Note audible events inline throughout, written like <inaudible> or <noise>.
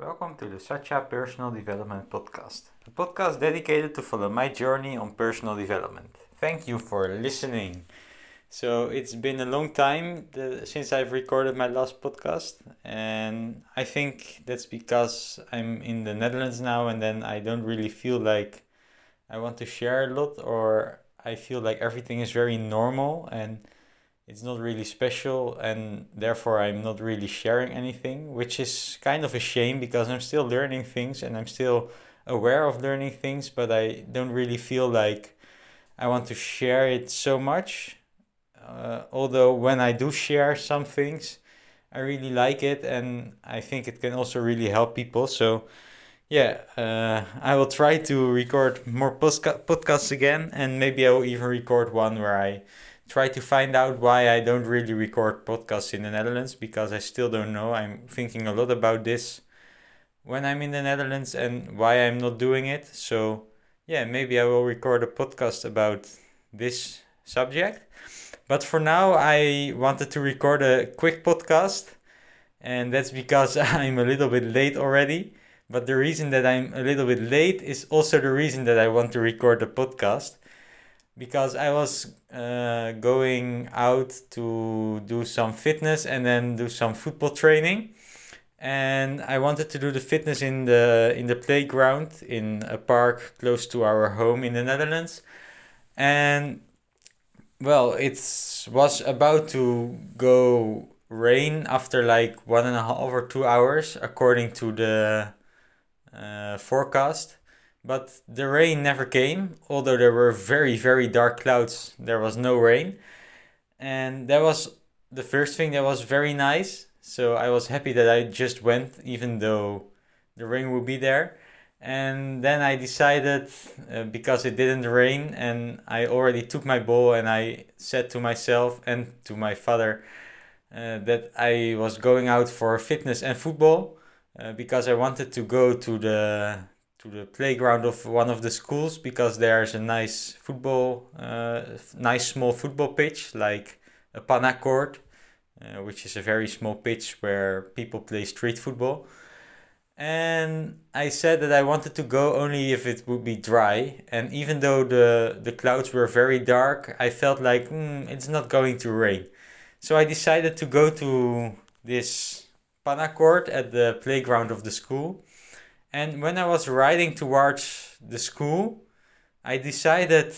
Welcome to the Satya Personal Development Podcast, a podcast dedicated to follow my journey on personal development. Thank you for listening. So, it's been a long time the, since I've recorded my last podcast, and I think that's because I'm in the Netherlands now, and then I don't really feel like I want to share a lot, or I feel like everything is very normal and it's not really special and therefore I'm not really sharing anything, which is kind of a shame because I'm still learning things and I'm still aware of learning things, but I don't really feel like I want to share it so much. Uh, although when I do share some things, I really like it and I think it can also really help people. So, yeah, uh, I will try to record more posca- podcasts again, and maybe I will even record one where I try to find out why I don't really record podcasts in the Netherlands because I still don't know. I'm thinking a lot about this when I'm in the Netherlands and why I'm not doing it. So, yeah, maybe I will record a podcast about this subject. But for now, I wanted to record a quick podcast, and that's because <laughs> I'm a little bit late already. But the reason that I'm a little bit late is also the reason that I want to record the podcast because I was uh, going out to do some fitness and then do some football training. And I wanted to do the fitness in the in the playground in a park close to our home in the Netherlands. And well it was about to go rain after like one and a half or two hours according to the uh, forecast but the rain never came, although there were very, very dark clouds, there was no rain. And that was the first thing that was very nice. So I was happy that I just went, even though the rain would be there. And then I decided, uh, because it didn't rain, and I already took my ball, and I said to myself and to my father uh, that I was going out for fitness and football uh, because I wanted to go to the to the playground of one of the schools because there's a nice football, uh, nice small football pitch like a panna court, uh, which is a very small pitch where people play street football. And I said that I wanted to go only if it would be dry. And even though the, the clouds were very dark, I felt like mm, it's not going to rain. So I decided to go to this panna court at the playground of the school and when I was riding towards the school, I decided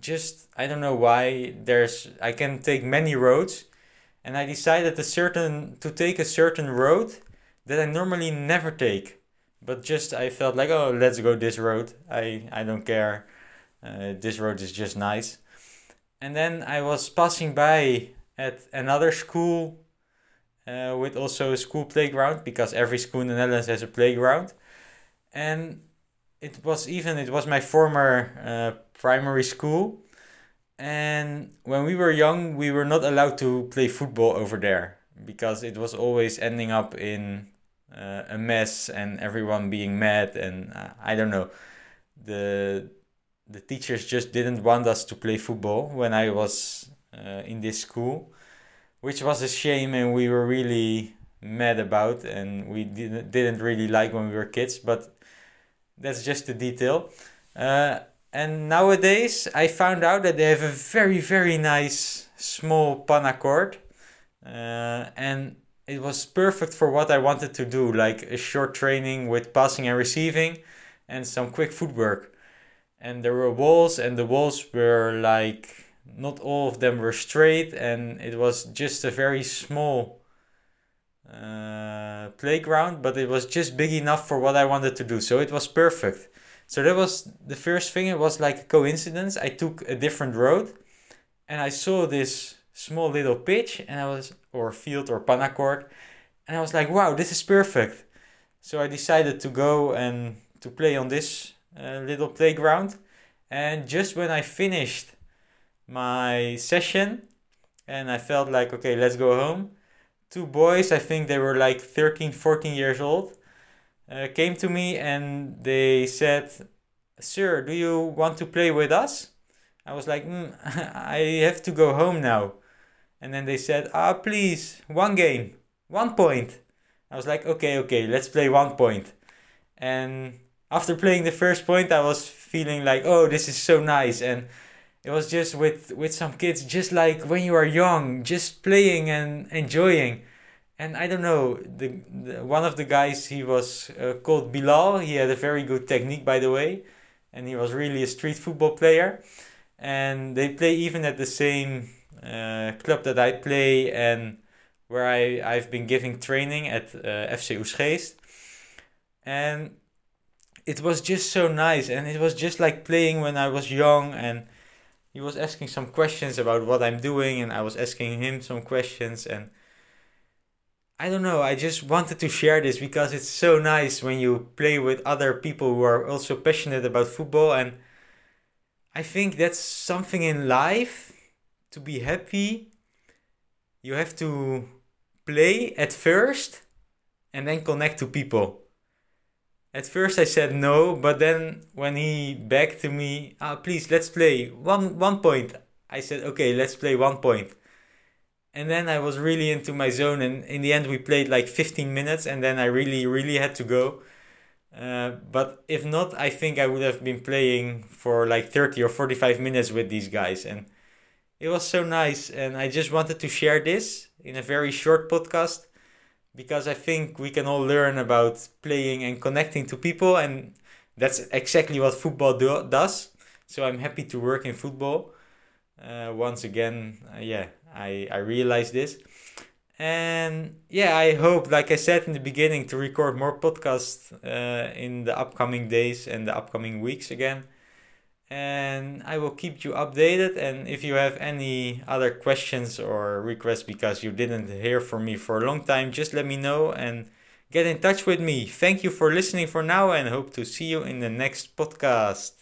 just I don't know why there's I can take many roads and I decided a certain to take a certain road that I normally never take. But just I felt like oh let's go this road. I I don't care. Uh, this road is just nice. And then I was passing by at another school uh, with also a school playground because every school in the Netherlands has a playground and it was even it was my former uh, primary school. And when we were young we were not allowed to play football over there because it was always ending up in uh, a mess and everyone being mad and uh, i don't know. The the teachers just didn't want us to play football when i was uh, in this school which was a shame and we were really mad about and we didn't didn't really like when we were kids but that's just a detail. Uh, and nowadays, I found out that they have a very, very nice small panna court. Uh, and it was perfect for what I wanted to do, like a short training with passing and receiving and some quick footwork. And there were walls, and the walls were like not all of them were straight, and it was just a very small playground, but it was just big enough for what I wanted to do. So it was perfect. So that was the first thing. It was like a coincidence. I took a different road and I saw this small little pitch and I was, or field or panna court. And I was like, wow, this is perfect. So I decided to go and to play on this uh, little playground. And just when I finished my session and I felt like, okay, let's go home, two boys, I think they were like 13, 14 years old, uh, came to me and they said, Sir, do you want to play with us? I was like, mm, <laughs> I have to go home now. And then they said, Ah, please, one game, one point. I was like, okay, okay, let's play one point. And after playing the first point, I was feeling like, oh, this is so nice. And it was just with, with some kids, just like when you are young, just playing and enjoying. And I don't know, the, the one of the guys, he was uh, called Bilal. He had a very good technique, by the way. And he was really a street football player. And they play even at the same uh, club that I play and where I, I've been giving training at uh, FC Oegstgeest. And it was just so nice. And it was just like playing when I was young. And he was asking some questions about what I'm doing. And I was asking him some questions. And I don't know, I just wanted to share this because it's so nice when you play with other people who are also passionate about football. And I think that's something in life to be happy. You have to play at first and then connect to people. At first I said no, but then when he begged to me, ah, please let's play one one point. I said okay, let's play one point. And then I was really into my zone, and in the end we played like 15 minutes, and then I really really had to go. Uh, but if not, I think I would have been playing for like 30 or 45 minutes with these guys, and it was so nice. And I just wanted to share this in a very short podcast because I think we can all learn about playing and connecting to people, and that's exactly what football do- does. So I'm happy to work in football. Uh, once again, uh, yeah, I, I realized this. And yeah, I hope, like I said in the beginning, to record more podcasts uh, in the upcoming days and the upcoming weeks again and I will keep you updated. And if you have any other questions or requests because you didn't hear from me for a long time, just let me know and get in touch with me. Thank you for listening for now and hope to see you in the next podcast.